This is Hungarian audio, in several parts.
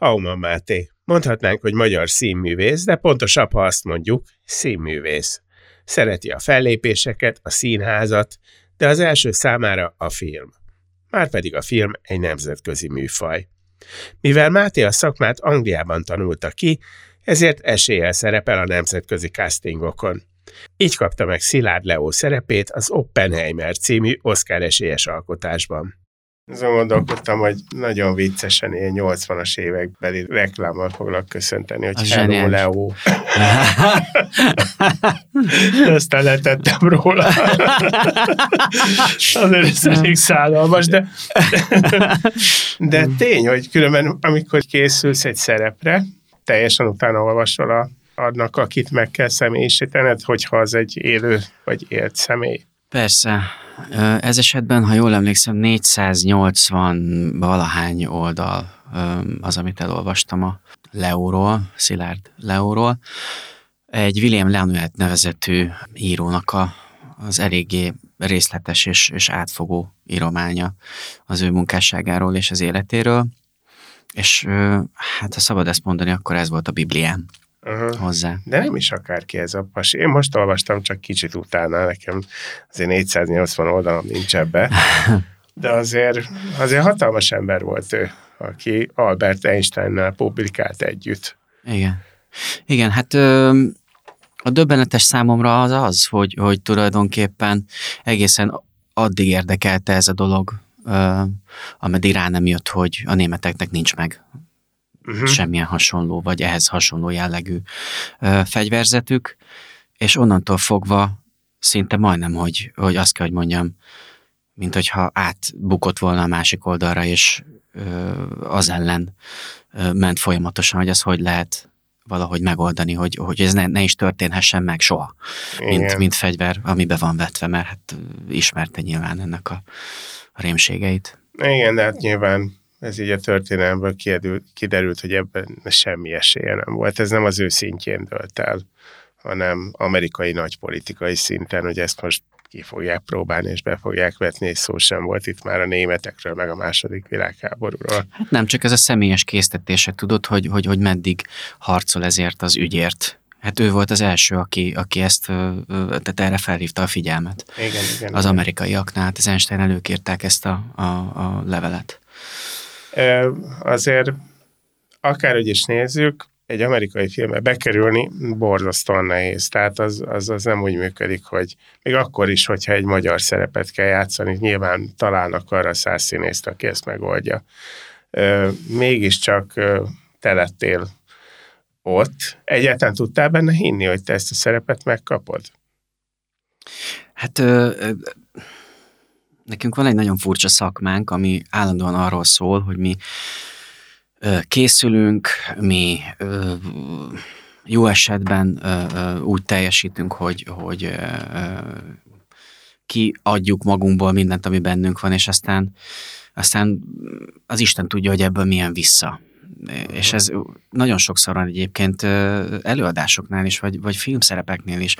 Hauma Máté. Mondhatnánk, hogy magyar színművész, de pontosabb, ha azt mondjuk, színművész. Szereti a fellépéseket, a színházat, de az első számára a film. Márpedig a film egy nemzetközi műfaj. Mivel Máté a szakmát Angliában tanulta ki, ezért eséllyel szerepel a nemzetközi castingokon. Így kapta meg Szilárd Leó szerepét az Oppenheimer című Oscar esélyes alkotásban. Azon gondolkodtam, hogy nagyon viccesen ilyen 80-as évekbeli reklámmal foglak köszönteni, hogy Az Hello zseniális. Leo. Aztán letettem róla. Azért ez elég szállalmas, de, de tény, hogy különben amikor készülsz egy szerepre, teljesen utána olvasol a, annak, akit meg kell személyisítened, hogyha az egy élő vagy élt személy. Persze. Ez esetben, ha jól emlékszem, 480 valahány oldal az, amit elolvastam a Leóról, Szilárd Leóról. Egy William Lenuet nevezetű írónak a, az eléggé részletes és, és átfogó írománya az ő munkásságáról és az életéről. És hát ha szabad ezt mondani, akkor ez volt a Bibliám Uh-huh. hozzá. De nem is akárki ez a pasi. Én most olvastam csak kicsit utána, nekem azért 480 oldalam nincs ebbe. De azért, azért hatalmas ember volt ő, aki Albert Einsteinnel publikált együtt. Igen. Igen, hát ö, a döbbenetes számomra az az, hogy, hogy tulajdonképpen egészen addig érdekelte ez a dolog, ö, ameddig rá nem jött, hogy a németeknek nincs meg Uh-huh. semmilyen hasonló, vagy ehhez hasonló jellegű ö, fegyverzetük, és onnantól fogva szinte majdnem, hogy, hogy azt kell, hogy mondjam, mint hogyha átbukott volna a másik oldalra, és ö, az ellen ö, ment folyamatosan, hogy ez hogy lehet valahogy megoldani, hogy, hogy ez ne, ne is történhessen meg soha, mint, Igen. mint fegyver, amibe van vetve, mert hát ismerte nyilván ennek a, a rémségeit. Igen, de hát nyilván ez így a történelemből kiderült, kiderült, hogy ebben semmi esélye nem volt. Ez nem az ő szintjén dölt el, hanem amerikai nagypolitikai szinten, hogy ezt most ki fogják próbálni, és be fogják vetni, és szó sem volt itt már a németekről, meg a második világháborúról. Hát nem, csak ez a személyes késztetése, tudod, hogy, hogy, hogy meddig harcol ezért az ügyért. Hát ő volt az első, aki, aki ezt, tehát erre felhívta a figyelmet. Igen, igen. Az amerikaiaknál, hát az Einstein előkírták ezt a, a, a levelet. Azért akárhogy is nézzük, egy amerikai filmbe bekerülni borzasztóan nehéz. Tehát az, az, az nem úgy működik, hogy még akkor is, hogyha egy magyar szerepet kell játszani, nyilván találnak arra száz színészt, aki ezt megoldja. Ö, mégiscsak ö, te lettél ott. Egyáltalán tudtál benne hinni, hogy te ezt a szerepet megkapod? Hát nekünk van egy nagyon furcsa szakmánk, ami állandóan arról szól, hogy mi készülünk, mi jó esetben úgy teljesítünk, hogy, hogy kiadjuk magunkból mindent, ami bennünk van, és aztán, aztán az Isten tudja, hogy ebből milyen vissza. És ez nagyon sokszor van egyébként előadásoknál is, vagy, vagy filmszerepeknél is.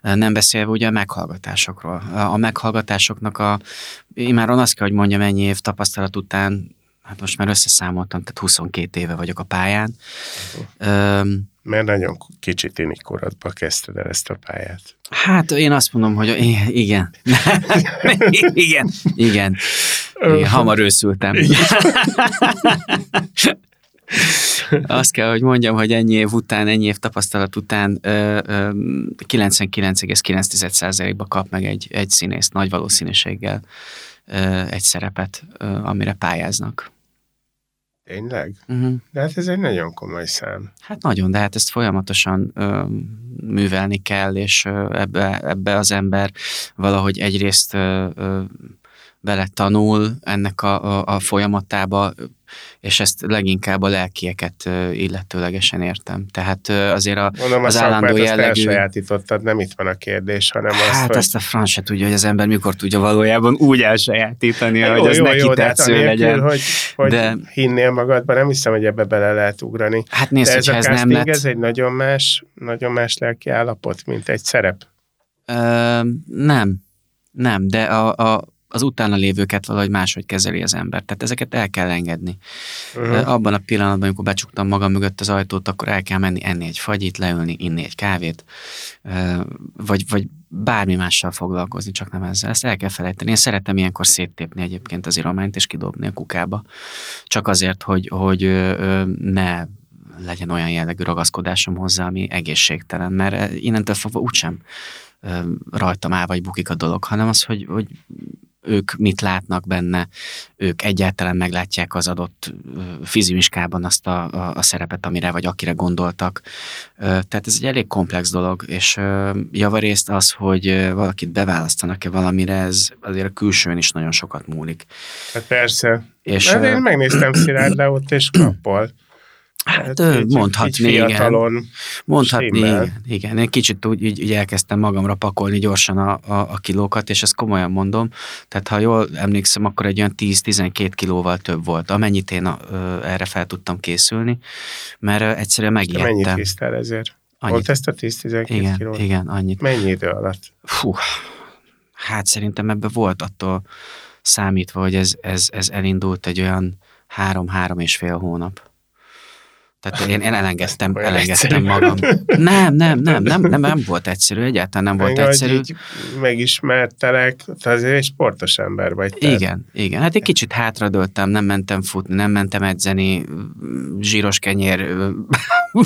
Nem beszélve ugye a meghallgatásokról. A, meghallgatásoknak a, imáron azt kell, hogy mondjam, ennyi év tapasztalat után, hát most már összeszámoltam, tehát 22 éve vagyok a pályán. Mert nagyon kicsi tini korodba kezdted el ezt a pályát. Hát én azt mondom, hogy igen. igen, igen. igen. Hamar őszültem. Azt kell, hogy mondjam, hogy ennyi év után, ennyi év tapasztalat után ö, ö, 99,9%-ba kap meg egy, egy színész nagy valószínűséggel egy szerepet, amire pályáznak. Tényleg? Uh-huh. De hát ez egy nagyon komoly szám. Hát nagyon, de hát ezt folyamatosan ö, művelni kell, és ö, ebbe, ebbe az ember valahogy egyrészt ö, ö, bele tanul ennek a, a, a folyamatába, és ezt leginkább a lelkieket illetőlegesen értem. Tehát azért a, Mondom, az a állandó jellegű... elsajátítottad, nem itt van a kérdés, hanem hát azt, hogy... ezt a franc se tudja, hogy az ember mikor tudja valójában úgy elsajátítani, jó, hogy az jó, neki jó, tetsző hát legyen. Hogy, hogy de... hinnél magadban, nem hiszem, hogy ebbe bele lehet ugrani. Hát nézd, de ez a ez nem lett... ez egy nagyon más, nagyon más lelki állapot, mint egy szerep. Ö, nem, nem, de a, a, az utána lévőket valahogy máshogy kezeli az ember. Tehát ezeket el kell engedni. Uh-huh. Abban a pillanatban, amikor becsuktam magam mögött az ajtót, akkor el kell menni enni egy fagyit, leülni, inni egy kávét, vagy, vagy bármi mással foglalkozni, csak nem ezzel. Ezt el kell felejteni. Én szeretem ilyenkor széttépni egyébként az irományt, és kidobni a kukába. Csak azért, hogy, hogy ne legyen olyan jellegű ragaszkodásom hozzá, ami egészségtelen, mert innentől fogva úgysem rajtam áll vagy bukik a dolog, hanem az, hogy, hogy ők mit látnak benne, ők egyáltalán meglátják az adott fizimiskában azt a, a, a szerepet, amire vagy akire gondoltak. Tehát ez egy elég komplex dolog, és javarészt az, hogy valakit beválasztanak-e valamire, ez azért a külsőn is nagyon sokat múlik. Hát persze. És, hát én megnéztem Szilárd Leót és Kappol. Hát, hát mondhatni, így igen. Mondhatni, igen, igen. Én kicsit úgy, úgy, úgy elkezdtem magamra pakolni gyorsan a, a, a kilókat, és ezt komolyan mondom. Tehát ha jól emlékszem, akkor egy olyan 10-12 kilóval több volt, amennyit én a, ö, erre fel tudtam készülni, mert ö, egyszerűen megijedtem. Mennyit késztel ezért? Annyit. Volt ezt a 10-12 igen, kilót? Igen, annyit. Mennyi idő alatt? Fú, hát szerintem ebbe volt attól számítva, hogy ez, ez, ez elindult egy olyan három-három és fél hónap. Tehát én, én elengedtem, elengedtem magam. Nem, nem, nem, nem, nem, nem volt egyszerű, egyáltalán nem volt Meg, egyszerű. Így megismertelek, te azért egy sportos ember vagy. Tehát. Igen, igen. Hát egy kicsit hátradőltem, nem mentem futni, nem mentem edzeni, zsíros kenyér,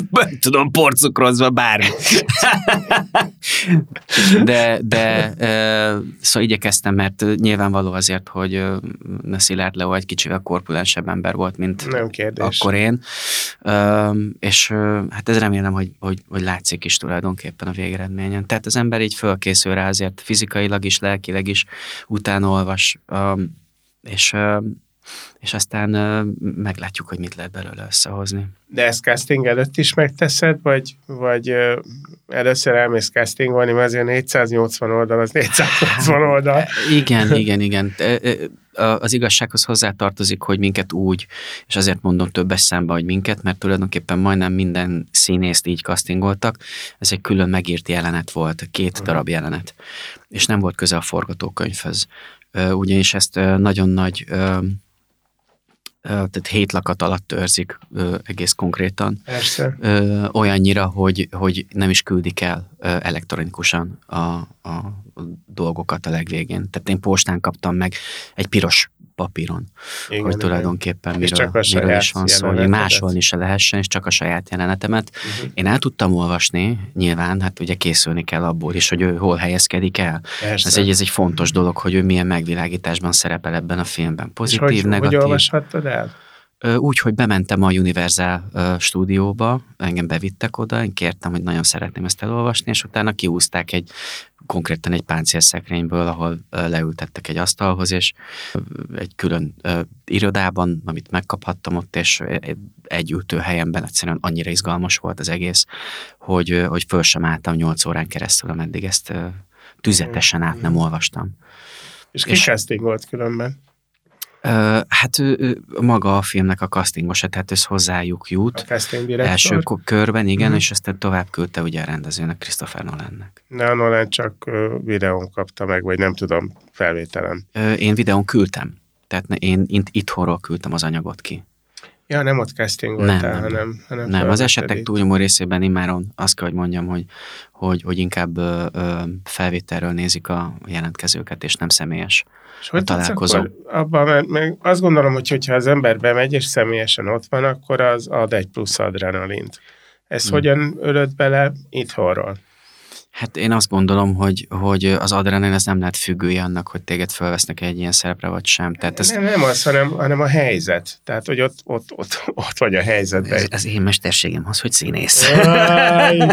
nem tudom, porcukrozva, bármi. De, de szóval igyekeztem, mert nyilvánvaló azért, hogy Szilárd Leo egy kicsivel korpulensebb ember volt, mint nem kérdés. akkor én és hát ez remélem, hogy, hogy, hogy látszik is tulajdonképpen a végeredményen. Tehát az ember így fölkészül rá azért fizikailag is, lelkileg is, utána olvas, és, és aztán meglátjuk, hogy mit lehet belőle összehozni. De ezt casting előtt is megteszed, vagy, vagy először elmész castingolni, mert azért 480 oldal, az 480 oldal. Igen, igen, igen az igazsághoz hozzátartozik, hogy minket úgy, és azért mondom többes számba, hogy minket, mert tulajdonképpen majdnem minden színészt így castingoltak. Ez egy külön megírt jelenet volt, két darab jelenet, és nem volt köze a forgatókönyvhöz. Ugyanis ezt nagyon nagy tehát hét lakat alatt őrzik egész konkrétan. Persze. Olyannyira, hogy, hogy nem is küldik el elektronikusan a, a dolgokat a legvégén. Tehát én postán kaptam meg egy piros papíron, igen, hogy tulajdonképpen igen. miről, csak miről is van szó, hogy másolni se lehessen, és csak a saját jelenetemet. Uh-huh. Én el tudtam olvasni, nyilván, hát ugye készülni kell abból is, hogy ő hol helyezkedik el. Ez egy, ez egy fontos dolog, hogy ő milyen megvilágításban szerepel ebben a filmben. Pozitív, és hogy, negatív. Hogy olvashattad el? Úgy, hogy bementem a Universal stúdióba, engem bevittek oda, én kértem, hogy nagyon szeretném ezt elolvasni, és utána kiúzták egy konkrétan egy páncélszekrényből, ahol leültettek egy asztalhoz, és egy külön irodában, amit megkaphattam ott, és egy ültőhelyemben egyszerűen annyira izgalmas volt az egész, hogy, hogy föl sem álltam nyolc órán keresztül, ameddig ezt tüzetesen át nem olvastam. És ki casting volt különben? Hát ő, ő, maga a filmnek a castingosa, tehát ez hozzájuk jut. A. Első körben, igen, mm-hmm. és aztán tovább küldte ugye a rendezőnek, Christopher Nolannek. Ne, Nolan csak videón kapta meg, vagy nem tudom, felvételen. Én videón küldtem. Tehát én itthonról küldtem az anyagot ki. Ja, nem ott castingoltál, nem, nem, hanem, hanem Nem, az esetek túlnyomó részében immáron azt kell, hogy mondjam, hogy, hogy, hogy inkább ö, ö, felvételről nézik a jelentkezőket, és nem személyes és hogy találkozó. Abban, mert meg azt gondolom, hogy hogyha az ember bemegy, és személyesen ott van, akkor az ad egy plusz adrenalint. Ez hmm. hogyan ölött bele itthonról? Hát én azt gondolom, hogy, hogy az adrenalin ez nem lehet függője annak, hogy téged felvesznek egy ilyen szerepre, vagy sem. Tehát ez, Nem, nem az, hanem, hanem a helyzet. Tehát, hogy ott, ott, ott, ott vagy a helyzetben. ez, ez én mesterségem az, hogy színész. Áj,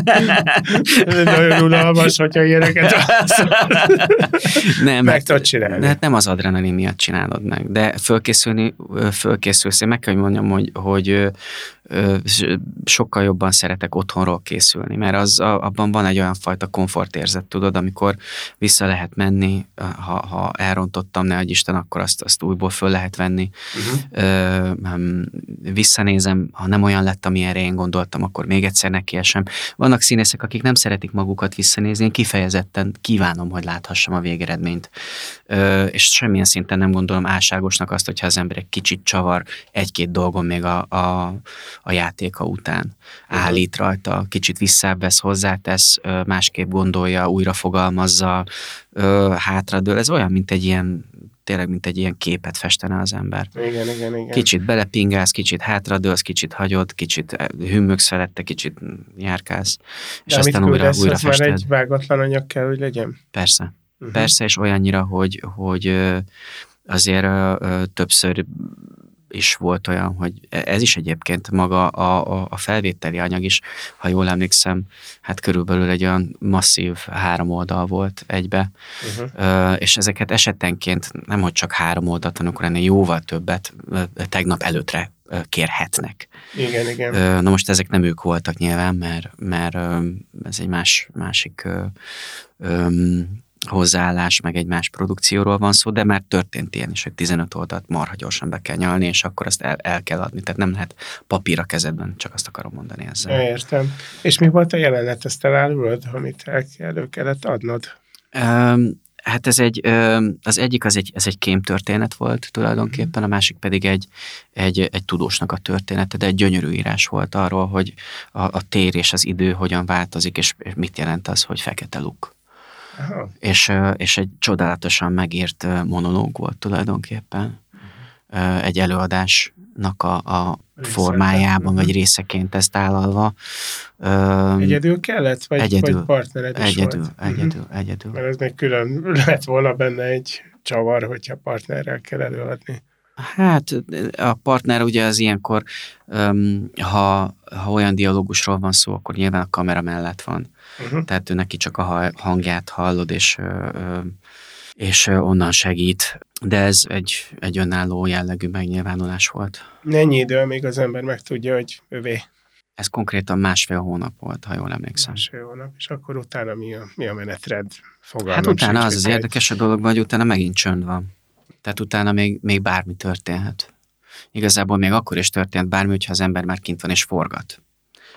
nagyon unalmas, hogyha ilyeneket nem, meg tudod csinálni. de hát nem az adrenalin miatt csinálod meg, de fölkészülni, fölkészülsz. Én meg kell, hogy mondjam, hogy, hogy sokkal jobban szeretek otthonról készülni, mert az, abban van egy olyan fajta komfortérzet, tudod, amikor vissza lehet menni, ha, ha elrontottam, ne Isten, akkor azt, azt újból föl lehet venni. Uh-huh. Ö, hm, visszanézem, ha nem olyan lett, amilyenre én gondoltam, akkor még egyszer nekiesem. Vannak színészek, akik nem szeretik magukat visszanézni, én kifejezetten kívánom, hogy láthassam a végeredményt. És semmilyen szinten nem gondolom álságosnak azt, hogyha az ember egy kicsit csavar egy-két dolgon még a, a, a játéka után. Állít rajta, kicsit visszavesz, hozzátesz, ö, másképp gondolja, újra fogalmazza, hátradől. Ez olyan, mint egy ilyen tényleg, mint egy ilyen képet festene az ember. Igen, igen, igen. Kicsit belepingálsz, kicsit hátradőlsz, kicsit hagyod, kicsit hümmögsz felette, kicsit járkálsz, és De aztán újra, újra az már fested. egy vágatlan anyag kell, hogy legyen. Persze. Uh-huh. Persze, és olyannyira, hogy, hogy azért többször is volt olyan, hogy e, ez is egyébként maga a, a, a felvételi anyag is, ha jól emlékszem, hát körülbelül egy olyan masszív három oldal volt egybe, Uh-huh. És ezeket esetenként nem, hogy csak három oldalt, hanem ennél jóval többet tegnap előttre ö, kérhetnek. Igen, igen. Na most ezek nem ők voltak nyilván, mert, mert ez egy más, másik hozzáállás, meg egy más produkcióról van szó, de már történt ilyen is, hogy 15 oldalt marha gyorsan be kell nyalni, és akkor azt el, el kell adni. Tehát nem lehet papír a kezedben, csak azt akarom mondani ezzel. Értem. És mi volt a jelenet? Ezt elárulod, amit el, elő kellett adnod? Öm, Hát ez egy, az egyik az egy, ez egy kém történet volt tulajdonképpen, a másik pedig egy, egy, egy tudósnak a története, de egy gyönyörű írás volt arról, hogy a, a tér és az idő hogyan változik, és mit jelent az, hogy fekete luk. Aha. És, és egy csodálatosan megírt monológ volt tulajdonképpen. Egy előadásnak a, a formájában, Mhm. vagy részeként ezt állalva. Egyedül kellett? Vagy, Egyedül. vagy partnered is Egyedül, volt? egyedül, egyedül. Mert ez még külön lett volna benne egy csavar, hogyha partnerrel kell előadni. Hát a partner ugye az ilyenkor, ha, ha olyan dialógusról van szó, akkor nyilván a kamera mellett van. Uh-huh. Tehát ő neki csak a ha- hangját hallod, és, és onnan segít. De ez egy, egy önálló jellegű megnyilvánulás volt. Ennyi idő, még az ember megtudja, hogy övé Ez konkrétan másfél hónap volt, ha jól emlékszem. másfél hónap, és akkor utána mi a, mi a menetrend? Fogalmam Hát utána az az érdekes a dolog, hogy utána megint csönd van. Tehát utána még, még bármi történhet. Igazából még akkor is történhet bármi, hogyha az ember már kint van és forgat.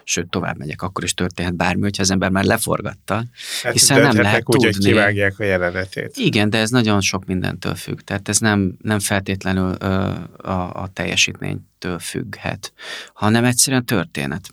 Sőt, tovább megyek, akkor is történhet bármi, hogyha az ember már leforgatta. Hát hiszen nem dönthetnek lehet úgy, hogy tudni. kivágják a jelenetét. Igen, de ez nagyon sok mindentől függ. Tehát ez nem, nem feltétlenül ö, a, a teljesítménytől függhet, hanem egyszerűen történet.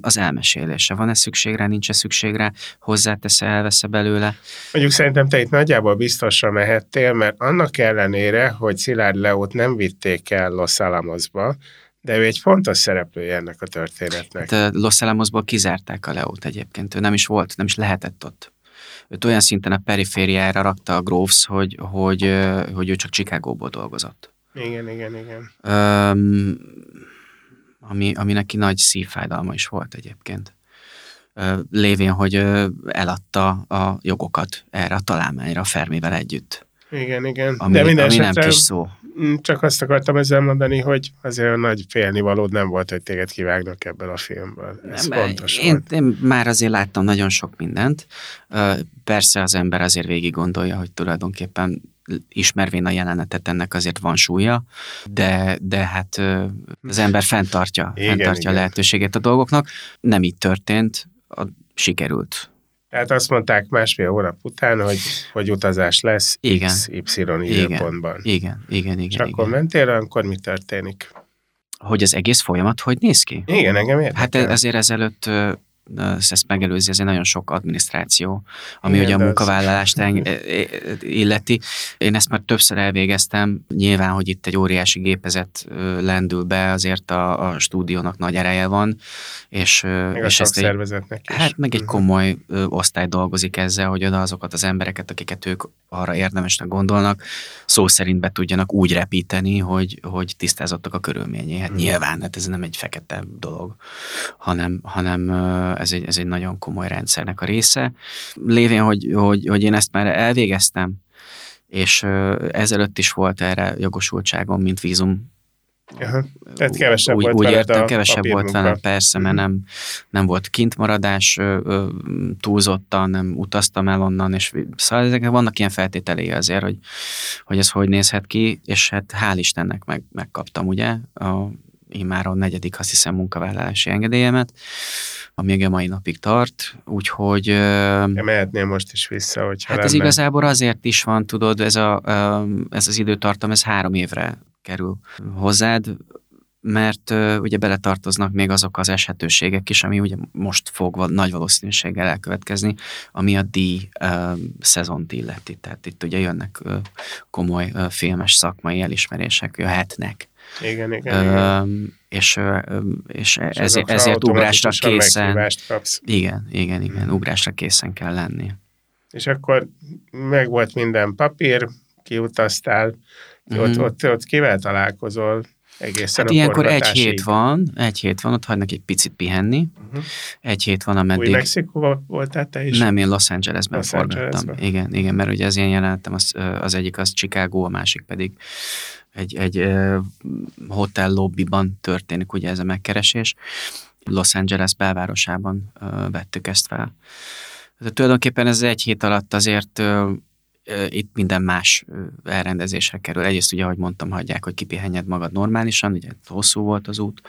Az elmesélése. Van-e szükség rá, nincs-e szükség rá, hozzátesz-e, elvesz belőle. Mondjuk szerintem te itt nagyjából biztosra mehettél, mert annak ellenére, hogy Szilárd Leót nem vitték el Los Alamosba, de ő egy fontos szereplője ennek a történetnek. Hát Los Alamosból kizárták a Leót egyébként. Ő nem is volt, nem is lehetett ott. Őt olyan szinten a perifériára rakta a Groves, hogy, hogy, hogy ő csak Chicagóból dolgozott. Igen, igen, igen. Öm, ami, ami neki nagy szívfájdalma is volt egyébként. Lévén, hogy eladta a jogokat erre a találmányra a Fermivel együtt. Igen, igen. Ami, de minden ami nem kis szó. mm, csak azt akartam ezzel mondani, hogy azért a nagy félnivalód nem volt, hogy téged kivágnak ebből a filmből. Ez Nem, fontos én, volt. én már azért láttam nagyon sok mindent. Persze az ember azért végig gondolja, hogy tulajdonképpen ismervén a jelenetet, ennek azért van súlya, de, de hát az ember fenntartja, Igen, fenntartja igen. a lehetőséget a dolgoknak. Nem így történt, a, sikerült. Tehát azt mondták másfél hónap után, hogy, hogy utazás lesz Igen. XY Igen. időpontban. Igen, igen, És igen. akkor igen. mentél, akkor mi történik? Hogy az egész folyamat hogy néz ki? Igen, engem érdekel. Hát ezért ezelőtt ezt megelőzi, ez egy nagyon sok adminisztráció, ami Igen, ugye a munkavállalást illeti. Én ezt már többször elvégeztem, nyilván, hogy itt egy óriási gépezet lendül be, azért a, a stúdiónak nagy ereje van, és, Meg a és ezt egy. Hát meg egy Mhm. komoly osztály dolgozik ezzel, hogy oda azokat az embereket, akiket ők arra érdemesnek gondolnak, szó szerint be tudjanak úgy repíteni, hogy, hogy tisztázottak a körülményei. Hát Mhm. nyilván, hát ez nem egy fekete dolog, hanem, hanem ez, egy, ez egy nagyon komoly rendszernek a része. Lévén, hogy, hogy, hogy én ezt már elvégeztem, és ezelőtt is volt erre jogosultságom, mint vízum Aha. Tehát kevesebb úgy, volt úgy értem, kevesebb volt velem, persze, mert Mhm. nem, nem volt kintmaradás túlzottan, nem utaztam el onnan, és szóval ezek vannak ilyen feltételei azért, hogy, hogy ez hogy nézhet ki, és hát hál' Istennek meg, megkaptam, ugye, a, már a negyedik, azt hiszem, munkavállalási engedélyemet, ami még a mai napig tart, úgyhogy... Ja, mehetnél most is vissza, hogyha Hát ez lenne. igazából azért is van, tudod, ez, a, ez az időtartam, ez három évre kerül hozzád, mert ugye beletartoznak még azok az eshetőségek is, ami ugye most fog nagy valószínűséggel elkövetkezni, ami a díj ö, szezont illeti. Tehát itt ugye jönnek komoly filmes szakmai elismerések, jöhetnek. Igen, igen, igen. És, és És ezért, azokra ezért ugrásra készen, igen, igen, igen, Mhm. ugrásra készen kell lenni. És akkor meg volt minden papír, kiutaztál, Mhm. ott, ott, ott kivel találkozol egészen Hát ilyenkor egy hét van, egy hét van, ott hagynak egy picit pihenni, Uh-huh. egy hét van, Új ameddig... Mexikóban voltál te is? Nem, én Los Angelesben Los forgattam. Angelesben. Igen, igen, mert ugye az én jelenetem, az, az egyik az Chicago, a másik pedig egy, egy hotel lobbyban történik ugye ez a megkeresés. Los Angeles belvárosában vettük ezt fel. De tulajdonképpen ez egy hét alatt azért itt minden más elrendezésre kerül. Egyrészt ugye, ahogy mondtam, hagyják, hogy kipihenjed magad normálisan, ugye hosszú volt az út,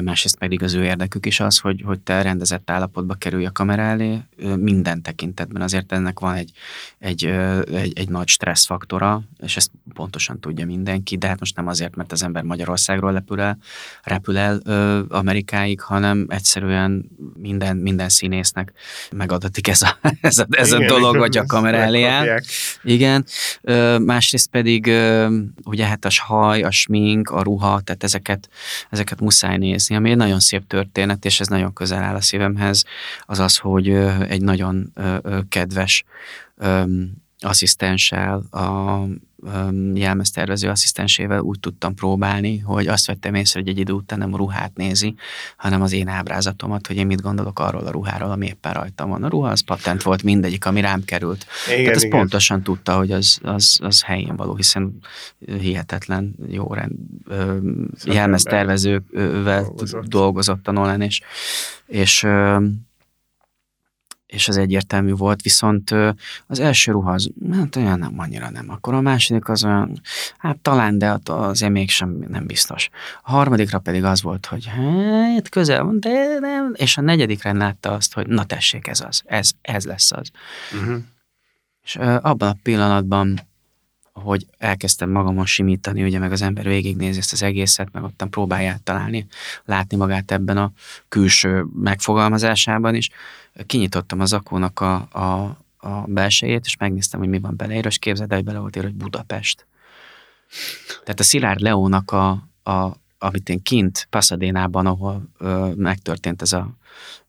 másrészt pedig az ő érdekük is az, hogy, hogy te rendezett állapotba kerülj a kamera elé, minden tekintetben. Azért ennek van egy, egy, egy, egy nagy stresszfaktora, és ezt pontosan tudja mindenki, de hát most nem azért, mert az ember Magyarországról repül el, repül el Amerikáig, hanem egyszerűen minden, minden színésznek megadatik ez a, ez a, ez a Igen, dolog, hogy a kamera elé áll. Igen, másrészt pedig ugye hát a haj, a smink, a ruha, tehát ezeket, ezeket muszáj nézni, ami egy nagyon szép történet, és ez nagyon közel áll a szívemhez, az az, hogy egy nagyon kedves asszisztenssel, a jelmeztervező asszisztensével úgy tudtam próbálni, hogy azt vettem észre, hogy egy idő után nem a ruhát nézi, hanem az én ábrázatomat, hogy én mit gondolok arról a ruháról, ami éppen rajtam van. A ruha az patent volt mindegyik, ami rám került. Igen, Tehát az igen. pontosan tudta, hogy az, az, az helyén való, hiszen hihetetlen jó rend, ö, jelmeztervezővel dolgozott. dolgozott a Nolan, és, és, és az egyértelmű volt, viszont az első ruha az, hát olyan nem, annyira nem. Akkor a második az olyan, hát talán, de azért mégsem nem biztos. A harmadikra pedig az volt, hogy hát közel van, de nem, és a negyedikre látta azt, hogy na tessék, ez az, ez, ez lesz az. Uh-huh. És abban a pillanatban, hogy elkezdtem magamon simítani, ugye meg az ember végignézi ezt az egészet, meg ottan próbálja találni, látni magát ebben a külső megfogalmazásában is, kinyitottam az akónak a, a, a belsejét, és megnéztem, hogy mi van beleírva, és képzeld el, hogy bele volt írva, hogy Budapest. Tehát a Szilárd Leónak a, a amit én kint Pasadénában, ahol ö, megtörtént ez a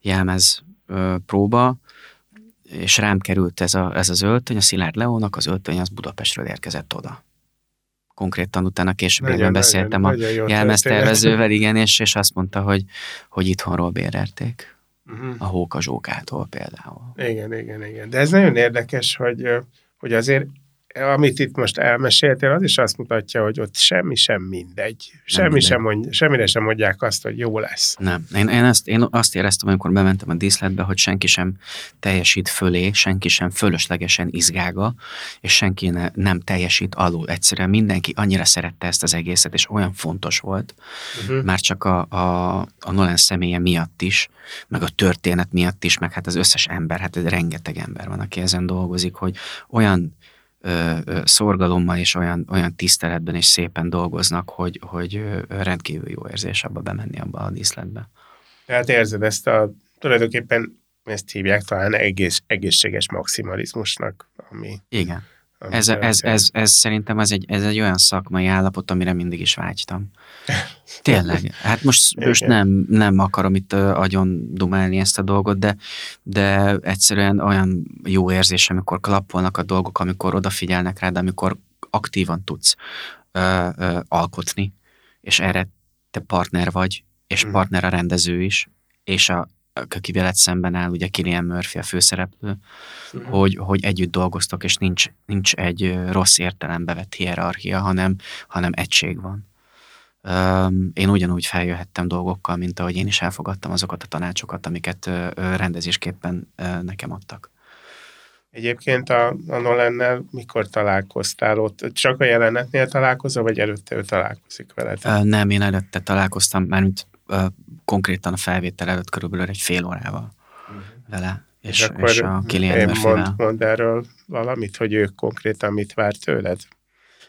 jelmez ö, próba, és rám került ez, a, ez az öltöny, a Szilárd Leónak az öltöny az Budapestről érkezett oda. Konkrétan utána később én beszéltem a nagyon jelmeztervezővel, igen, és, és azt mondta, hogy, hogy itthonról bérelték. Uh-huh. A Hóka Zsókától például. Igen, igen, igen. De ez nagyon érdekes, hogy, hogy azért amit itt most elmeséltél, az is azt mutatja, hogy ott semmi sem mindegy. Semmi mindegy. sem mond, semmire sem mondják azt, hogy jó lesz. Nem. Én, én, azt, én azt éreztem, amikor bementem a díszletbe, hogy senki sem teljesít fölé, senki sem fölöslegesen izgága, és senki ne, nem teljesít alul. Egyszerűen mindenki annyira szerette ezt az egészet, és olyan fontos volt, Uh-huh. már csak a, a, a Nolan személye miatt is, meg a történet miatt is, meg hát az összes ember, hát rengeteg ember van, aki ezen dolgozik, hogy olyan szorgalommal és olyan, olyan tiszteletben és szépen dolgoznak, hogy, hogy rendkívül jó érzés abba bemenni abba a díszletbe. Tehát érzed ezt a tulajdonképpen ezt hívják talán egész, egészséges maximalizmusnak, ami... Igen. Ami ez, ez, ez, ez, szerintem ez egy, ez egy olyan szakmai állapot, amire mindig is vágytam. Tényleg. Hát most, most nem, nem akarom itt agyon dumálni ezt a dolgot, de, de egyszerűen olyan jó érzés, amikor klappolnak a dolgok, amikor odafigyelnek rád, amikor aktívan tudsz ö, ö, alkotni, és erre te partner vagy, és mm. partner a rendező is, és a, aki veled szemben áll, ugye Killian Murphy a főszereplő, mm. hogy, hogy együtt dolgoztok, és nincs, nincs egy rossz értelembe vett hierarchia, hanem, hanem egység van. Én ugyanúgy feljöhettem dolgokkal, mint ahogy én is elfogadtam azokat a tanácsokat, amiket rendezésképpen nekem adtak. Egyébként a, a Nolannel mikor találkoztál ott? Csak a jelenetnél találkozol, vagy előtte ő találkozik veled? Nem, én előtte találkoztam, uh, konkrétan a felvétel előtt körülbelül egy fél órával uh-huh. vele. És, és, akkor és a Kilian mond, mond erről valamit, hogy ő konkrétan mit vár tőled?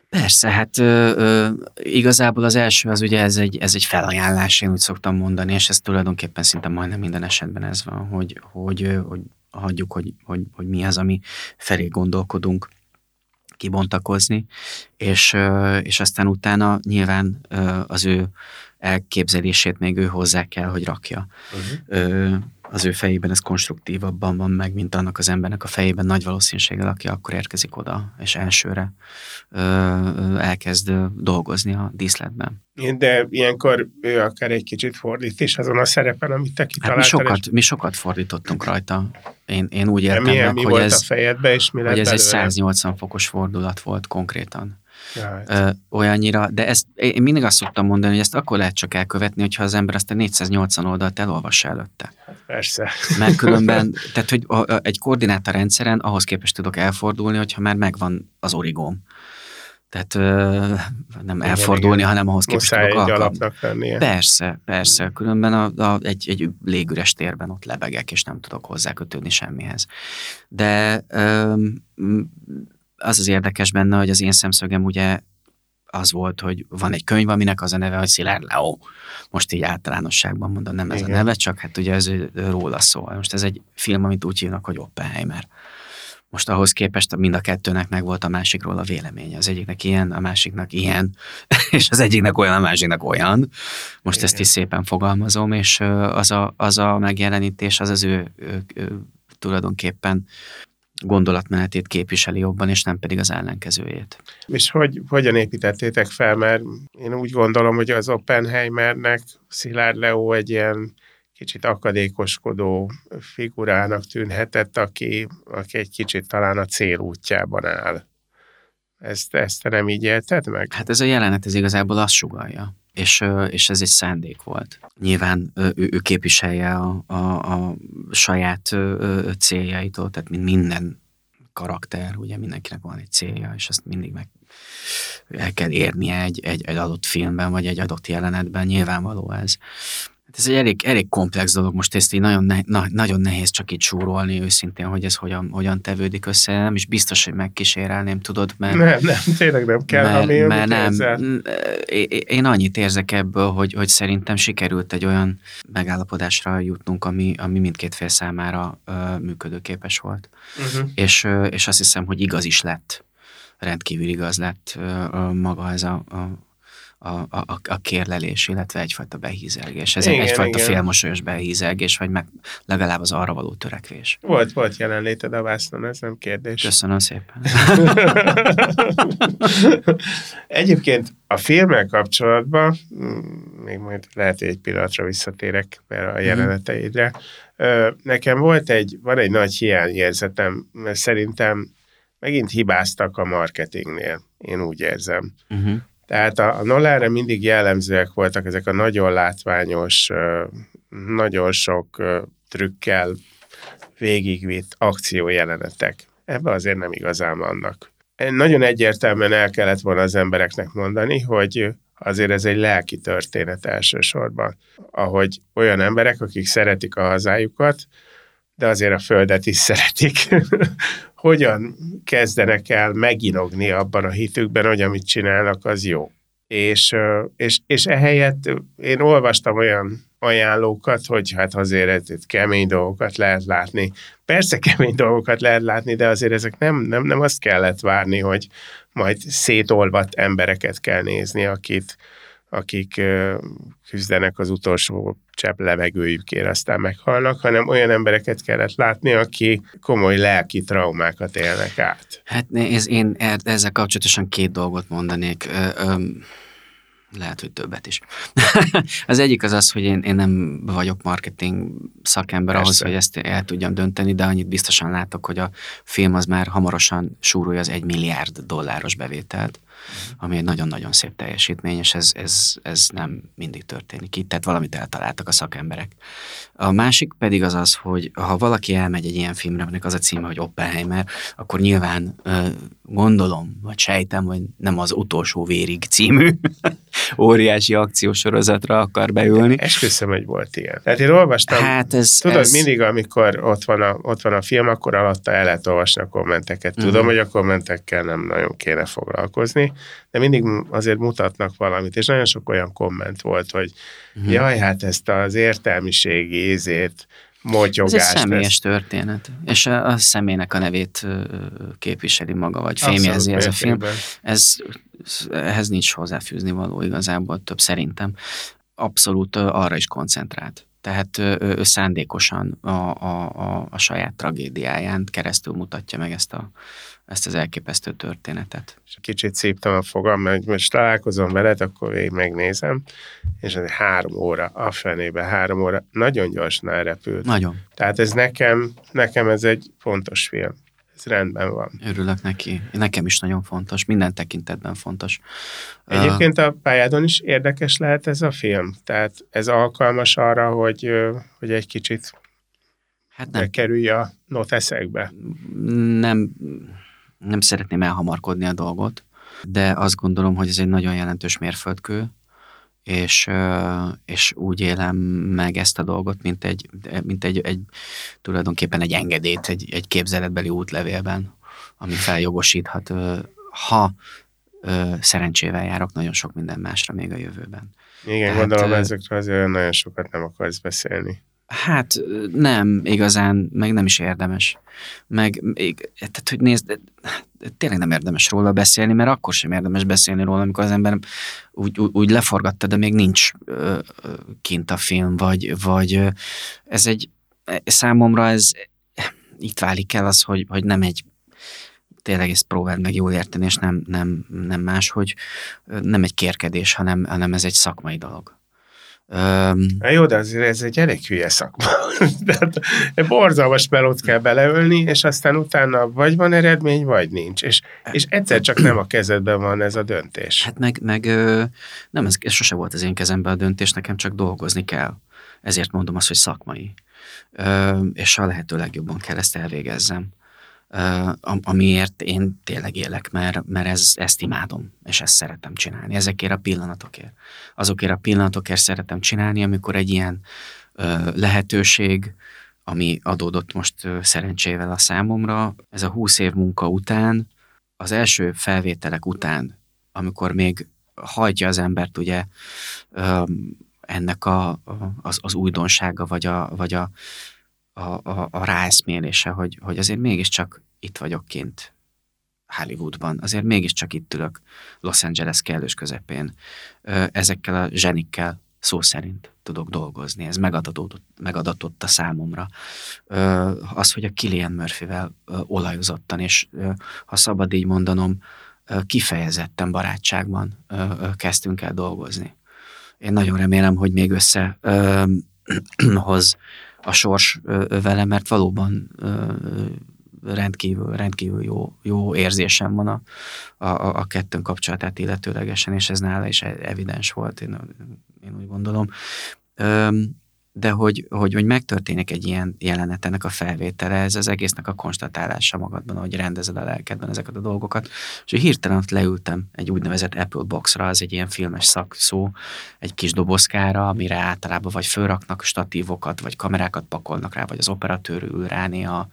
Persze, hát ö, ö, igazából az első az ugye ez egy, ez egy felajánlás, én úgy szoktam mondani, és ez tulajdonképpen szinte majdnem minden esetben ez van, hogy, hogy, hogy hagyjuk, hogy, hogy, hogy mi az, ami felé gondolkodunk kibontakozni, és, és aztán utána nyilván az ő elképzelését még ő hozzá kell, hogy rakja. Uh-huh az ő fejében ez konstruktívabban van meg, mint annak az embernek a fejében nagy valószínűséggel, aki akkor érkezik oda, és elsőre ö, ö, elkezd dolgozni a díszletben. De ilyenkor ő akár egy kicsit fordít is azon a szerepen, amit te kitaláltál. Hát mi, sokat, és... mi sokat fordítottunk rajta. Én, én úgy értem meg, mi hogy, volt ez, a fejedbe, és mi hogy ez egy 180 fokos fordulat volt konkrétan. Ö, olyannyira, de ezt, én mindig azt szoktam mondani, hogy ezt akkor lehet csak elkövetni, hogyha az ember azt a 480 oldalt elolvassa előtte. Persze. Mert különben, tehát hogy egy koordináta rendszeren ahhoz képest tudok elfordulni, hogyha már megvan az origóm. Tehát ö, nem igen, elfordulni, igen. hanem ahhoz képest Muszáj tudok alkalmazni. lennie. Persze, persze. Különben a, a, egy, egy légüres térben ott lebegek, és nem tudok hozzákötődni semmihez. De ö, az az érdekes benne, hogy az én szemszögem ugye az volt, hogy van egy könyv, aminek az a neve, hogy Szilárd Leo. Most így általánosságban mondom, nem ez Igen. a neve, csak hát ugye ez róla szól. Most ez egy film, amit úgy hívnak, hogy Oppenheimer. Most ahhoz képest mind a kettőnek meg volt a másikról a véleménye. Az egyiknek ilyen, a másiknak ilyen, és az egyiknek olyan, a másiknak olyan. Most Igen. ezt is szépen fogalmazom, és az a, az a megjelenítés, az az ő, ő, ő tulajdonképpen gondolatmenetét képviseli jobban, és nem pedig az ellenkezőjét. És hogy, hogyan építettétek fel, mert én úgy gondolom, hogy az Oppenheimernek Szilárd Leo egy ilyen kicsit akadékoskodó figurának tűnhetett, aki, aki egy kicsit talán a cél útjában áll. Ezt, ezt te nem így élted meg? Hát ez a jelenet, ez igazából azt sugalja és, és ez egy szándék volt. Nyilván ő, ő képviselje a, a, a saját céljaitól, tehát mint minden karakter, ugye mindenkinek van egy célja, és ezt mindig meg el kell érnie egy, egy, egy adott filmben, vagy egy adott jelenetben, nyilvánvaló ez. Ez egy elég, elég komplex dolog, most ezt így nagyon, ne, na, nagyon nehéz csak így súrolni őszintén, hogy ez hogyan, hogyan tevődik össze. Nem is biztos, hogy megkísérelném, tudod, mert... Nem, nem, tényleg nem kell, mert, ami, mert nem. Érzel. Én annyit érzek ebből, hogy, hogy szerintem sikerült egy olyan megállapodásra jutnunk, ami, ami mindkét fél számára uh, működőképes volt. Uh-huh. És, uh, és azt hiszem, hogy igaz is lett rendkívül igaz lett uh, maga ez a, a a, a, a kérlelés, illetve egyfajta behízelgés. Ez igen, egyfajta igen. félmosolyos behízelgés, vagy meg legalább az arra való törekvés. Volt, volt jelenléted a vásznon, ez nem kérdés. Köszönöm szépen. Egyébként a filmmel kapcsolatban, mm, még majd lehet, hogy egy pillanatra visszatérek mert a mhm. jeleneteidre, nekem volt egy, van egy nagy hiányérzetem, mert szerintem megint hibáztak a marketingnél, én úgy érzem. Uh-huh. Tehát a, a Nolára mindig jellemzőek voltak ezek a nagyon látványos, nagyon sok trükkel végigvitt akciójelenetek. Ebben azért nem igazán vannak. Nagyon egyértelműen el kellett volna az embereknek mondani, hogy azért ez egy lelki történet elsősorban, ahogy olyan emberek, akik szeretik a hazájukat, de azért a földet is szeretik, hogyan kezdenek el meginogni abban a hitükben, hogy amit csinálnak, az jó. És, és, és ehelyett én olvastam olyan ajánlókat, hogy hát azért itt kemény dolgokat lehet látni. Persze kemény dolgokat lehet látni, de azért ezek nem, nem, nem azt kellett várni, hogy majd szétolvat embereket kell nézni, akit, akik küzdenek az utolsó csepp levegőjükért, aztán meghalnak, hanem olyan embereket kellett látni, aki komoly lelki traumákat élnek át. Hát ez, én ezzel kapcsolatosan két dolgot mondanék. Lehet, hogy többet is. az egyik az az, hogy én, én nem vagyok marketing szakember Persze. ahhoz, hogy ezt el tudjam dönteni, de annyit biztosan látok, hogy a film az már hamarosan súrolja az egy milliárd dolláros bevételt ami egy nagyon-nagyon szép teljesítmény, és ez, ez, ez nem mindig történik itt, tehát valamit eltaláltak a szakemberek. A másik pedig az az, hogy ha valaki elmegy egy ilyen filmre, aminek az a címe, hogy Oppenheimer, akkor nyilván gondolom, vagy sejtem, hogy nem az utolsó vérig című óriási akciósorozatra akar beülni. Esküszöm, hogy volt ilyen. Tehát én olvastam, hát ez, tudod, ez... mindig, amikor ott van, a, ott van a film, akkor alatta el lehet olvasni a kommenteket. Tudom, uh-huh. hogy a kommentekkel nem nagyon kéne foglalkozni, de mindig azért mutatnak valamit, és nagyon sok olyan komment volt, hogy uh-huh. jaj, hát ezt az értelmiségi ézét, Ez egy személyes ezt. történet, és a, a személynek a nevét képviseli maga, vagy fémjelzi ez a film. Ez, ehhez nincs hozzáfűzni való igazából több szerintem. Abszolút arra is koncentrált. Tehát ő, ő szándékosan a, a, a, a saját tragédiáján keresztül mutatja meg ezt a, ezt az elképesztő történetet. És kicsit szívtam a fogam, mert most találkozom veled, akkor végig megnézem, és ez három óra, a fenébe három óra, nagyon gyorsan elrepült. Nagyon. Tehát ez nekem, nekem ez egy fontos film. Ez rendben van. Örülök neki. Nekem is nagyon fontos, minden tekintetben fontos. Egyébként a pályádon is érdekes lehet ez a film? Tehát ez alkalmas arra, hogy, hogy egy kicsit hát nem. kerülj a noteszekbe? Nem, nem szeretném elhamarkodni a dolgot, de azt gondolom, hogy ez egy nagyon jelentős mérföldkő, és, és úgy élem meg ezt a dolgot, mint egy, mint egy, egy tulajdonképpen egy engedélyt, egy, egy képzeletbeli útlevélben, ami feljogosíthat, ha szerencsével járok nagyon sok minden másra még a jövőben. Igen, Tehát, gondolom ezekről azért nagyon sokat nem akarsz beszélni. Hát nem, igazán, meg nem is érdemes. Meg, tehát, hogy nézd, tényleg nem érdemes róla beszélni, mert akkor sem érdemes beszélni róla, amikor az ember úgy, úgy, úgy leforgatta, de még nincs ö, kint a film, vagy, vagy ez egy, számomra ez, itt válik el az, hogy, hogy nem egy tényleg ezt próbáld meg jól érteni, és nem, nem, nem más, hogy nem egy kérkedés, hanem, hanem ez egy szakmai dolog. Um, Na jó, de azért ez egy elég hülye szakma. Tehát borzalmas melót kell beleölni, és aztán utána vagy van eredmény, vagy nincs. És, és egyszer csak nem a kezedben van ez a döntés. Hát meg, meg nem, ez, ez sose volt az én kezemben a döntés, nekem csak dolgozni kell. Ezért mondom azt, hogy szakmai. És a lehető legjobban kell ezt elvégezzem amiért én tényleg élek, mert, mert ez, ezt imádom, és ezt szeretem csinálni, ezekért a pillanatokért. Azokért a pillanatokért szeretem csinálni, amikor egy ilyen lehetőség, ami adódott most szerencsével a számomra, ez a húsz év munka után, az első felvételek után, amikor még hajtja az embert ugye ennek a, az, az újdonsága, vagy a, vagy a, a, a, a ráeszmélése, hogy, hogy azért mégiscsak itt vagyok kint Hollywoodban, azért mégiscsak itt ülök Los Angeles kellős közepén. Ezekkel a zsenikkel szó szerint tudok dolgozni. Ez megadatott, megadatott a számomra. Az, hogy a Killian Murphy-vel olajozottan, és ha szabad így mondanom, kifejezetten barátságban kezdtünk el dolgozni. Én nagyon remélem, hogy még összehoz a sors vele, mert valóban rendkívül, rendkívül jó, jó érzésem van a, a, a kettőnk kapcsolatát illetőlegesen, és ez nála is evidens volt, én, én úgy gondolom de hogy, hogy, hogy megtörténik egy ilyen jelenet, ennek a felvétele, ez az egésznek a konstatálása magadban, hogy rendezed a lelkedben ezeket a dolgokat. És hirtelen ott leültem egy úgynevezett Apple Boxra, az egy ilyen filmes szakszó, egy kis dobozkára, amire általában vagy fölraknak statívokat, vagy kamerákat pakolnak rá, vagy az operatőr ül rá néha.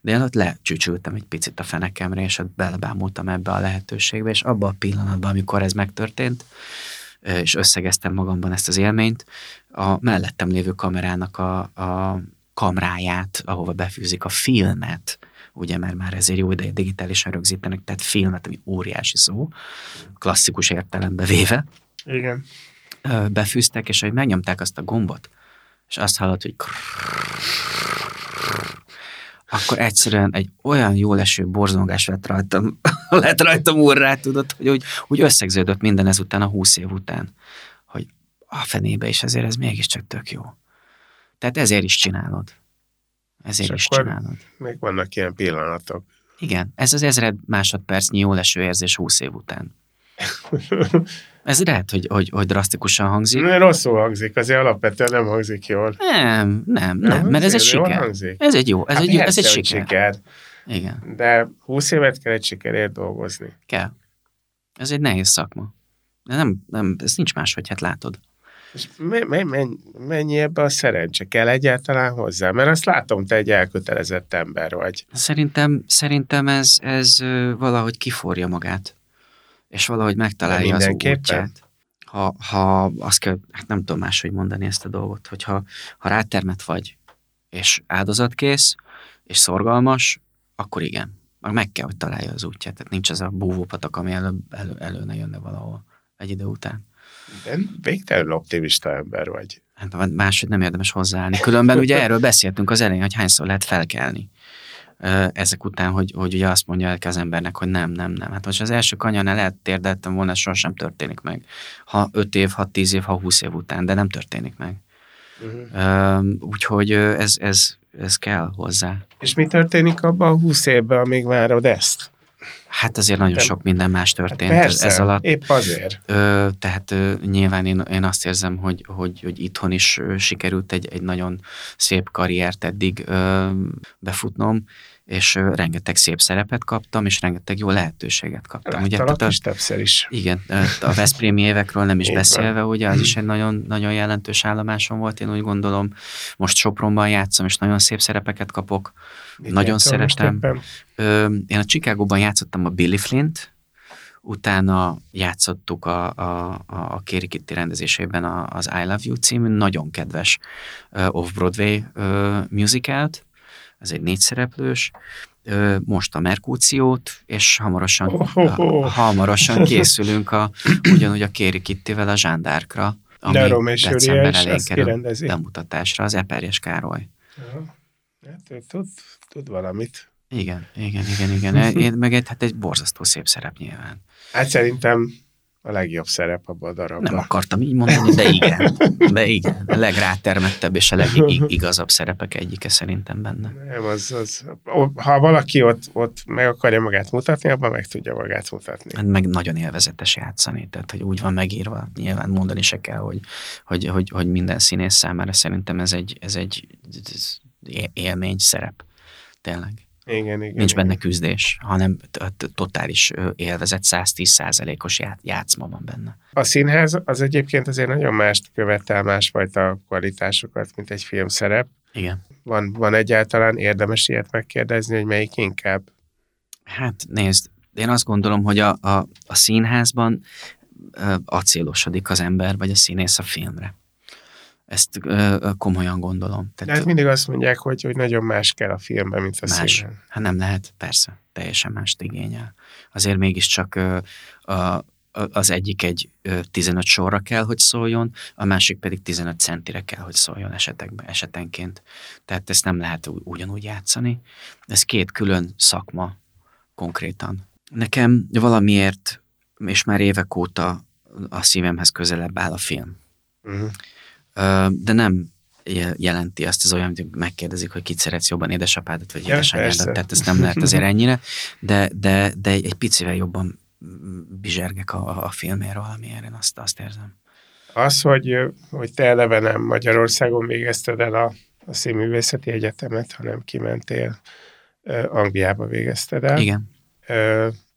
De én ott lecsücsültem egy picit a fenekemre, és ott belebámultam ebbe a lehetőségbe, és abban a pillanatban, amikor ez megtörtént, és összegeztem magamban ezt az élményt, a mellettem lévő kamerának a, a kamráját, ahova befűzik a filmet, ugye, mert már ezért jó ideje digitálisan rögzítenek, tehát filmet, ami óriási szó, klasszikus értelembe véve. Igen. Befűztek, és hogy megnyomták azt a gombot, és azt hallott, hogy akkor egyszerűen egy olyan jó leső borzongás lett rajtam, lett rajtam úrrá, tudod, hogy úgy, úgy összegződött minden ezután a húsz év után, hogy a fenébe is ezért ez mégiscsak tök jó. Tehát ezért is csinálod. Ezért És is csinálod. Még vannak ilyen pillanatok. Igen, ez az ezred másodpercnyi jó leső érzés húsz év után. Ez lehet, hogy, hogy, hogy drasztikusan hangzik. Nem, rosszul hangzik, azért alapvetően nem hangzik jól. Nem, nem, nem, nem mert ez egy siker. Hangzik. Ez egy jó, ez hát egy, ez egy siker. siker. Igen. De 20 évet kell egy sikerért dolgozni. Kell. Ez egy nehéz szakma. De nem, nem, ez nincs más, hogy hát látod. És me, me, mennyi ebbe a szerencse kell egyáltalán hozzá? Mert azt látom, te egy elkötelezett ember vagy. Szerintem, szerintem ez, ez valahogy kiforja magát és valahogy megtalálja az útját. Ha, ha azt kell, hát nem tudom máshogy mondani ezt a dolgot, hogyha ha rátermet vagy, és áldozatkész, és szorgalmas, akkor igen. Meg kell, hogy találja az útját. Tehát nincs az a búvópatak, ami elő, elő, elő ne jönne valahol egy idő után. De végtelenül optimista ember vagy. Hát máshogy nem érdemes hozzáállni. Különben ugye erről beszéltünk az elején, hogy hányszor lehet felkelni ezek után, hogy, hogy ugye azt mondja el az embernek, hogy nem, nem, nem. Hát most az első kanyarnál lehet térdeltem volna, sosem történik meg. Ha 5 év, ha 10 év, ha 20 év után, de nem történik meg. Uh-huh. Úgyhogy ez, ez, ez kell hozzá. És mi történik abban a 20 évben, amíg várod ezt? Hát azért nagyon De, sok minden más történt hát persze, ez alatt. épp azért. Ö, tehát ö, nyilván én, én azt érzem, hogy, hogy, hogy itthon is sikerült egy, egy nagyon szép karriert eddig ö, befutnom, és rengeteg szép szerepet kaptam, és rengeteg jó lehetőséget kaptam. ugye, tehát a, is többször is. Igen, a Veszprémi évekről nem is Én beszélve, van. ugye az is egy nagyon, nagyon jelentős állomásom volt, én úgy gondolom. Most Sopronban játszom, és nagyon szép szerepeket kapok. Mit nagyon szeretem. Én a Chicagóban játszottam a Billy Flint, utána játszottuk a, a, a Kéri Kitty rendezésében az I Love You című nagyon kedves off-Broadway musicalt, ez egy négyszereplős, uh, most a Merkúciót, és hamarosan, oh, oh, oh. hamarosan készülünk a, ugyanúgy a Kéri Kittivel a Zsándárkra, ami december elején kerül bemutatásra, az Eperjes Károly. Ja. Hát, tud, tud valamit. Igen, igen, igen, igen. Én meg egy, hát egy borzasztó szép szerep nyilván. Hát szerintem a legjobb szerep abban a darabban. Nem akartam így mondani, de igen. De igen. A legrátermettebb és a legigazabb szerepek egyike szerintem benne. Nem, az, az, ha valaki ott, ott meg akarja magát mutatni, abban meg tudja magát mutatni. Hát meg nagyon élvezetes játszani, tehát hogy úgy van megírva, nyilván mondani se kell, hogy, hogy, hogy, hogy minden színész számára szerintem ez egy, ez egy élmény, szerep. Tényleg. Igen, igen. Nincs benne küzdés, hanem totális élvezet, 110 százalékos játszma van benne. A színház az egyébként azért nagyon mást követel, másfajta kvalitásokat, mint egy filmszerep. Igen. Van, van egyáltalán érdemes ilyet megkérdezni, hogy melyik inkább? Hát nézd, én azt gondolom, hogy a, a, a színházban acélosodik az ember, vagy a színész a filmre. Ezt ö, komolyan gondolom. Tehát, De hát mindig azt mondják, hogy, hogy nagyon más kell a filmben, mint a más. színben. Hát nem lehet, persze, teljesen mást igényel. Azért mégiscsak ö, a, az egyik egy 15 sorra kell, hogy szóljon, a másik pedig 15 centire kell, hogy szóljon esetekben, esetenként. Tehát ezt nem lehet ugyanúgy játszani. Ez két külön szakma konkrétan. Nekem valamiért, és már évek óta a szívemhez közelebb áll a film. Uh-huh de nem jelenti azt, az olyan, hogy megkérdezik, hogy kit szeretsz jobban, édesapádat vagy ja, édesanyádat, tehát ezt nem lehet azért ennyire, de, de, de egy picivel jobban bizsergek a, a filméről, valamiért én azt, azt érzem. Az, hogy, hogy te eleve nem Magyarországon végezted el a, a Színművészeti Egyetemet, hanem kimentél Angliába végezted el. Igen.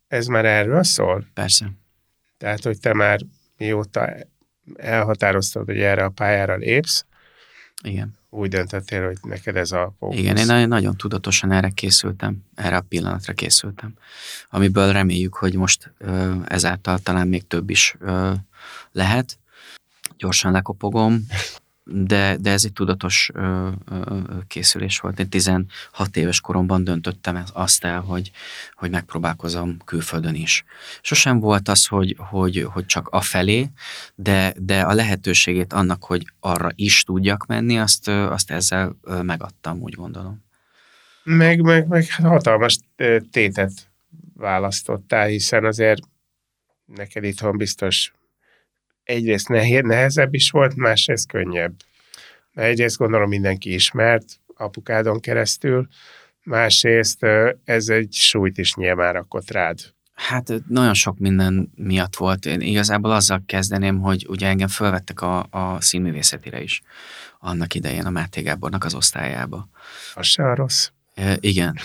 Ez már erről szól? Persze. Tehát, hogy te már mióta elhatároztad, hogy erre a pályára lépsz, igen. Úgy döntöttél, hogy neked ez a fókusz. Igen, én nagyon, nagyon tudatosan erre készültem, erre a pillanatra készültem, amiből reméljük, hogy most ezáltal talán még több is lehet. gyorsan lekopogom, de, de ez egy tudatos ö, ö, készülés volt. Én 16 éves koromban döntöttem azt el, hogy, hogy megpróbálkozom külföldön is. Sosem volt az, hogy, hogy, hogy csak a felé, de, de a lehetőségét annak, hogy arra is tudjak menni, azt, azt ezzel megadtam, úgy gondolom. Meg, meg, meg hát hatalmas tétet választottál, hiszen azért neked itthon biztos egyrészt nehezebb is volt, másrészt könnyebb. Egyrészt gondolom mindenki ismert apukádon keresztül, másrészt ez egy súlyt is nyilván rakott rád. Hát nagyon sok minden miatt volt. Én igazából azzal kezdeném, hogy ugye engem felvettek a, a színművészetire is annak idején a Máté Gábornak az osztályába. Az se rossz. E, igen.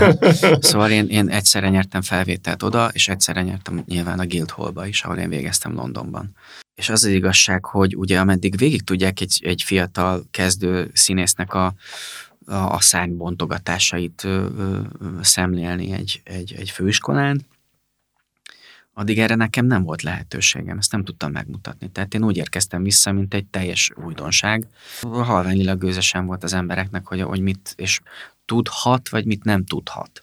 szóval én, én egyszerre nyertem felvételt oda, és egyszerre nyertem nyilván a Guildhallba is, ahol én végeztem Londonban. És az az igazság, hogy ugye ameddig végig tudják egy, egy fiatal kezdő színésznek a, a, a szárnybontogatásait szemlélni egy, egy, egy főiskolán, addig erre nekem nem volt lehetőségem, ezt nem tudtam megmutatni. Tehát én úgy érkeztem vissza, mint egy teljes újdonság. Halványilag gőzesen volt az embereknek, hogy, hogy mit és tudhat, vagy mit nem tudhat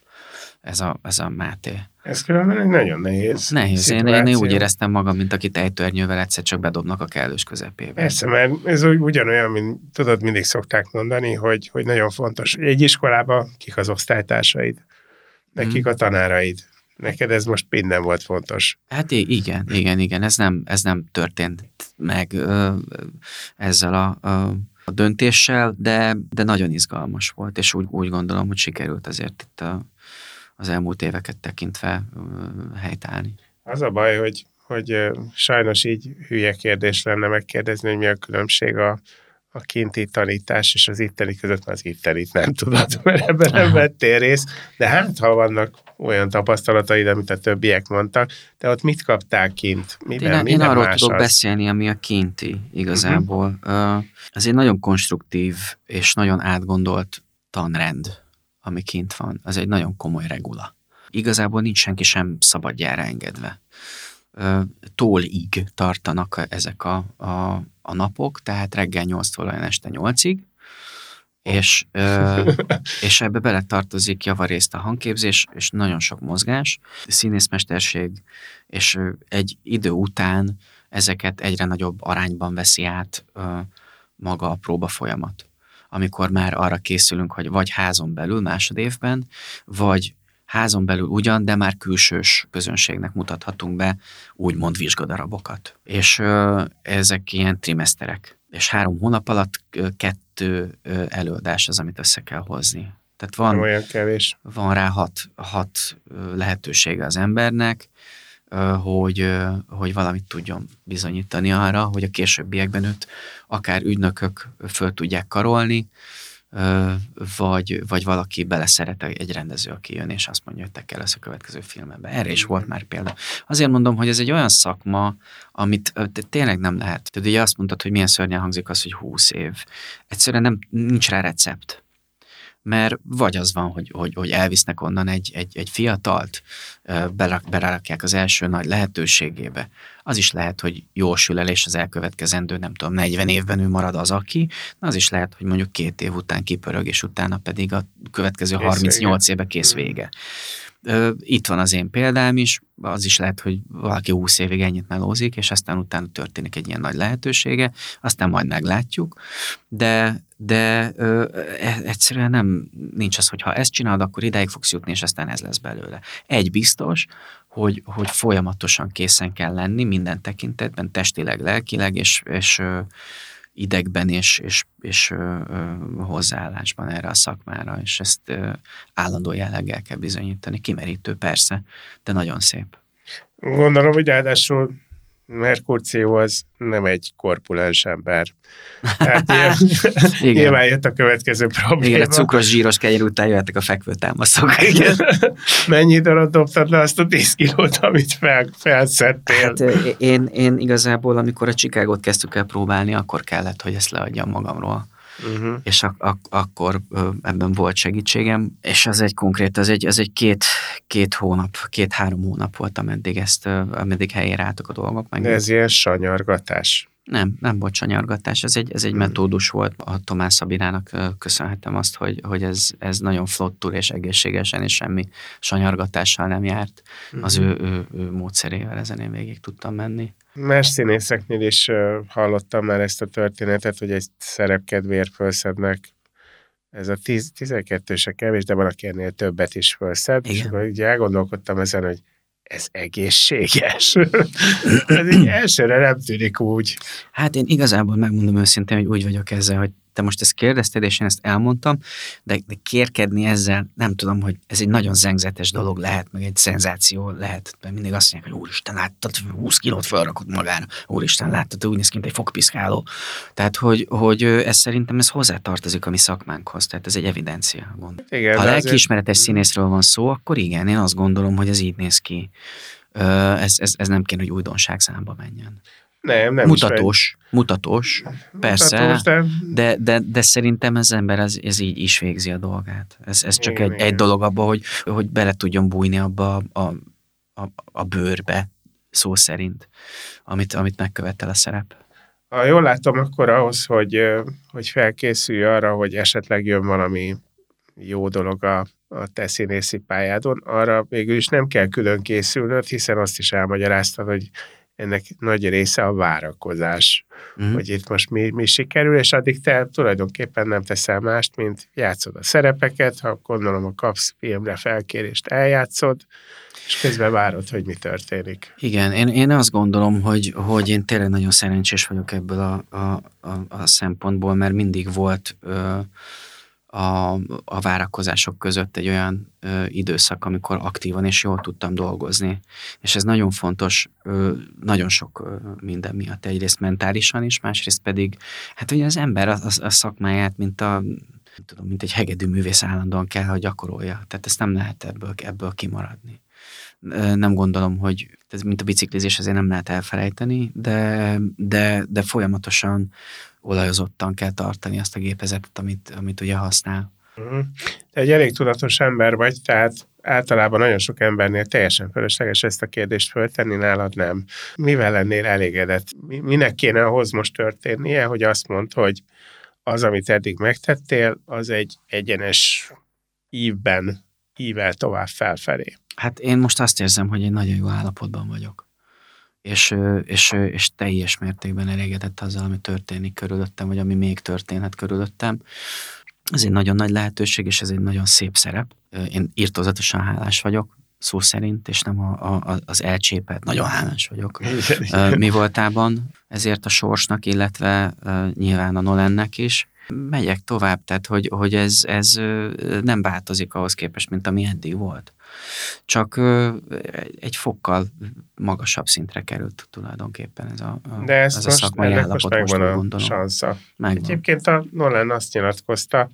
ez a, ez a Máté. Ez különben nagyon nehéz Nehéz. Én, én úgy éreztem magam, mint akit ejtőernyővel egyszer csak bedobnak a kellős közepébe. Persze, mert ez ugyanolyan, mint tudod, mindig szokták mondani, hogy, hogy nagyon fontos. Egy iskolában kik az osztálytársaid, nekik hmm. a tanáraid. Neked ez most minden volt fontos. Hát igen, igen, igen. Ez nem, ez nem történt meg ö, ezzel a, a, a döntéssel, de, de nagyon izgalmas volt, és úgy, úgy gondolom, hogy sikerült azért itt a, az elmúlt éveket tekintve helytállni. Az a baj, hogy, hogy sajnos így hülye kérdés lenne megkérdezni, hogy mi a különbség a, a kinti tanítás és az itteni között, az ittenit nem tudod, mert ebben nem vettél részt, de hát ha vannak olyan tapasztalataid, amit a többiek mondtak, de ott mit kaptál kint? Miben, én, én arról tudok az? beszélni, ami a kinti igazából. Uh-huh. Ez egy nagyon konstruktív és nagyon átgondolt tanrend ami kint van, az egy nagyon komoly regula. Igazából nincs senki sem szabadjára engedve. Tólig tartanak ezek a, a, a napok, tehát reggel 8-tól olyan este 8-ig, és, és ebbe beletartozik javarészt a hangképzés, és nagyon sok mozgás, színészmesterség, és egy idő után ezeket egyre nagyobb arányban veszi át maga a próba folyamat amikor már arra készülünk, hogy vagy házon belül másodévben, vagy házon belül ugyan, de már külsős közönségnek mutathatunk be úgymond vizsgadarabokat. És ö, ezek ilyen trimeszterek. És három hónap alatt kettő előadás az, amit össze kell hozni. Tehát van, olyan kevés. van rá hat, hat lehetősége az embernek, hogy, hogy valamit tudjon bizonyítani arra, hogy a későbbiekben őt akár ügynökök föl tudják karolni, vagy, vagy valaki beleszeret egy rendező, aki jön, és azt mondja, hogy te kell lesz a következő filmben. Erre is volt már példa. Azért mondom, hogy ez egy olyan szakma, amit tényleg nem lehet. Tehát ugye azt mondtad, hogy milyen szörnyen hangzik az, hogy 20 év. Egyszerűen nem, nincs rá recept mert vagy az van, hogy, hogy, hogy elvisznek onnan egy, egy, egy fiatalt, berak, berakják az első nagy lehetőségébe. Az is lehet, hogy jól sül el, és az elkövetkezendő, nem tudom, 40 évben ő marad az, aki, az is lehet, hogy mondjuk két év után kipörög, és utána pedig a következő kész 38 vége. éve kész vége. Itt van az én példám is, az is lehet, hogy valaki 20 évig ennyit melózik, és aztán utána történik egy ilyen nagy lehetősége, aztán majd meglátjuk, de, de ö, e, egyszerűen nem, nincs az, hogy ha ezt csinálod, akkor ideig fogsz jutni, és aztán ez lesz belőle. Egy biztos, hogy, hogy folyamatosan készen kell lenni minden tekintetben, testileg, lelkileg, és, és idegben és, és, és ö, ö, hozzáállásban erre a szakmára, és ezt ö, állandó jelleggel kell bizonyítani. Kimerítő persze, de nagyon szép. Gondolom, hogy ráadásul Merkurció az nem egy korpulens ember. Hát ilyen, Igen. nyilván jött a következő probléma. Igen, a cukros zsíros kenyér után jöttek a fekvőtámaszok. Igen. Mennyi darab dobtad le azt a 10 kilót, amit fel, felszettél? Hát én, én igazából, amikor a Csikágot kezdtük el próbálni, akkor kellett, hogy ezt leadjam magamról uh-huh. és ak- ak- akkor ebben volt segítségem, és az egy konkrét, az egy, az egy két, két hónap, két-három hónap volt, ameddig ezt, ameddig helyére álltak a dolgok. Meg De ez ilyen sanyargatás. Nem, nem volt sanyargatás, ez egy, ez egy hmm. metódus volt. A Tomás Szabirának köszönhetem azt, hogy, hogy ez, ez nagyon flottul és egészségesen, és semmi sanyargatással nem járt. Hmm. Az ő, ő, ő módszerével ezen én végig tudtam menni. Más színészeknél is hallottam már ezt a történetet, hogy egy szerepkedvéért felszednek ez a 12 se kevés, de van, aki ennél többet is felszed, Igen. és akkor ugye elgondolkodtam ezen, hogy ez egészséges. ez így elsőre nem tűnik úgy. Hát én igazából megmondom őszintén, hogy úgy vagyok ezzel, hogy te most ezt kérdezted, és én ezt elmondtam, de, de kérkedni ezzel, nem tudom, hogy ez egy nagyon zengzetes dolog lehet, meg egy szenzáció lehet, mert mindig azt mondják, hogy úristen, láttad, 20 kilót felrakott magára, úristen, láttad, úgy néz ki, mint egy fogpiszkáló. Tehát, hogy, hogy ez szerintem ez hozzátartozik a mi szakmánkhoz, tehát ez egy evidencia. Gond. Igen, ha lelkiismeretes azért... színészről van szó, akkor igen, én azt gondolom, hogy ez így néz ki. Ez, ez, ez nem kéne, hogy újdonság számba menjen. Nem, nem mutatós, is mutatós, persze, mutatós, de... De, de, de szerintem az ember ez, ez így is végzi a dolgát. Ez, ez csak igen, egy, igen. egy dolog abba, hogy, hogy bele tudjon bújni abba a, a, a, a bőrbe, szó szerint, amit, amit megkövetel a szerep. Ha jól látom, akkor ahhoz, hogy, hogy felkészülj arra, hogy esetleg jön valami jó dolog a, a te színészi pályádon, arra végül is nem kell külön készülnöd, hiszen azt is elmagyaráztad, hogy ennek nagy része a várakozás, mm. hogy itt most mi, mi sikerül, és addig te tulajdonképpen nem teszel mást, mint játszod a szerepeket, ha gondolom a kapsz filmre felkérést, eljátszod, és közben várod, hogy mi történik. Igen, én, én azt gondolom, hogy, hogy én tényleg nagyon szerencsés vagyok ebből a, a, a, a szempontból, mert mindig volt ö, a, a várakozások között egy olyan ö, időszak, amikor aktívan és jól tudtam dolgozni. És ez nagyon fontos, ö, nagyon sok ö, minden miatt. Egyrészt mentálisan is, másrészt pedig, hát ugye az ember a, a, a szakmáját, mint a tudom, mint egy hegedű művész állandóan kell, hogy gyakorolja. Tehát ezt nem lehet ebből, ebből kimaradni. Nem gondolom, hogy ez mint a biciklizés, azért nem lehet elfelejteni, de, de, de folyamatosan olajozottan kell tartani azt a gépezetet, amit, amit ugye használ. Uh-huh. Te egy elég tudatos ember vagy, tehát általában nagyon sok embernél teljesen fölösleges ezt a kérdést föltenni, nálad nem. Mivel lennél elégedett? Minek kéne ahhoz most történnie, hogy azt mondd, hogy az, amit eddig megtettél, az egy egyenes ívben ível tovább felfelé. Hát én most azt érzem, hogy egy nagyon jó állapotban vagyok és, és, és teljes mértékben elégedett azzal, ami történik körülöttem, vagy ami még történhet körülöttem. Ez egy nagyon nagy lehetőség, és ez egy nagyon szép szerep. Én írtózatosan hálás vagyok, szó szerint, és nem a, a, az elcsépet, nagyon hálás vagyok mi voltában ezért a sorsnak, illetve nyilván a Nolennek is. Megyek tovább, tehát hogy, hogy ez, ez nem változik ahhoz képest, mint ami eddig volt csak egy fokkal magasabb szintre került tulajdonképpen ez a, a, De ez, ez most, a szakmai állapot most megvan most, a gondolom. sansza. Megvan. Egyébként a Nolan azt nyilatkozta,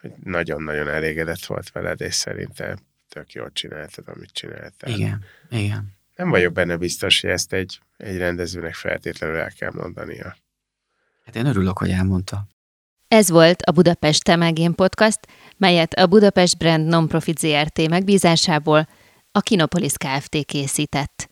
hogy nagyon-nagyon elégedett volt veled, és szerintem tök jól csináltad, amit csináltál. Igen, igen. Nem vagyok benne biztos, hogy ezt egy, egy rendezőnek feltétlenül el kell mondania. Hát én örülök, hogy elmondta. Ez volt a Budapest Temegén Podcast, melyet a Budapest Brand Nonprofit ZRT megbízásából a Kinopolis Kft. készített.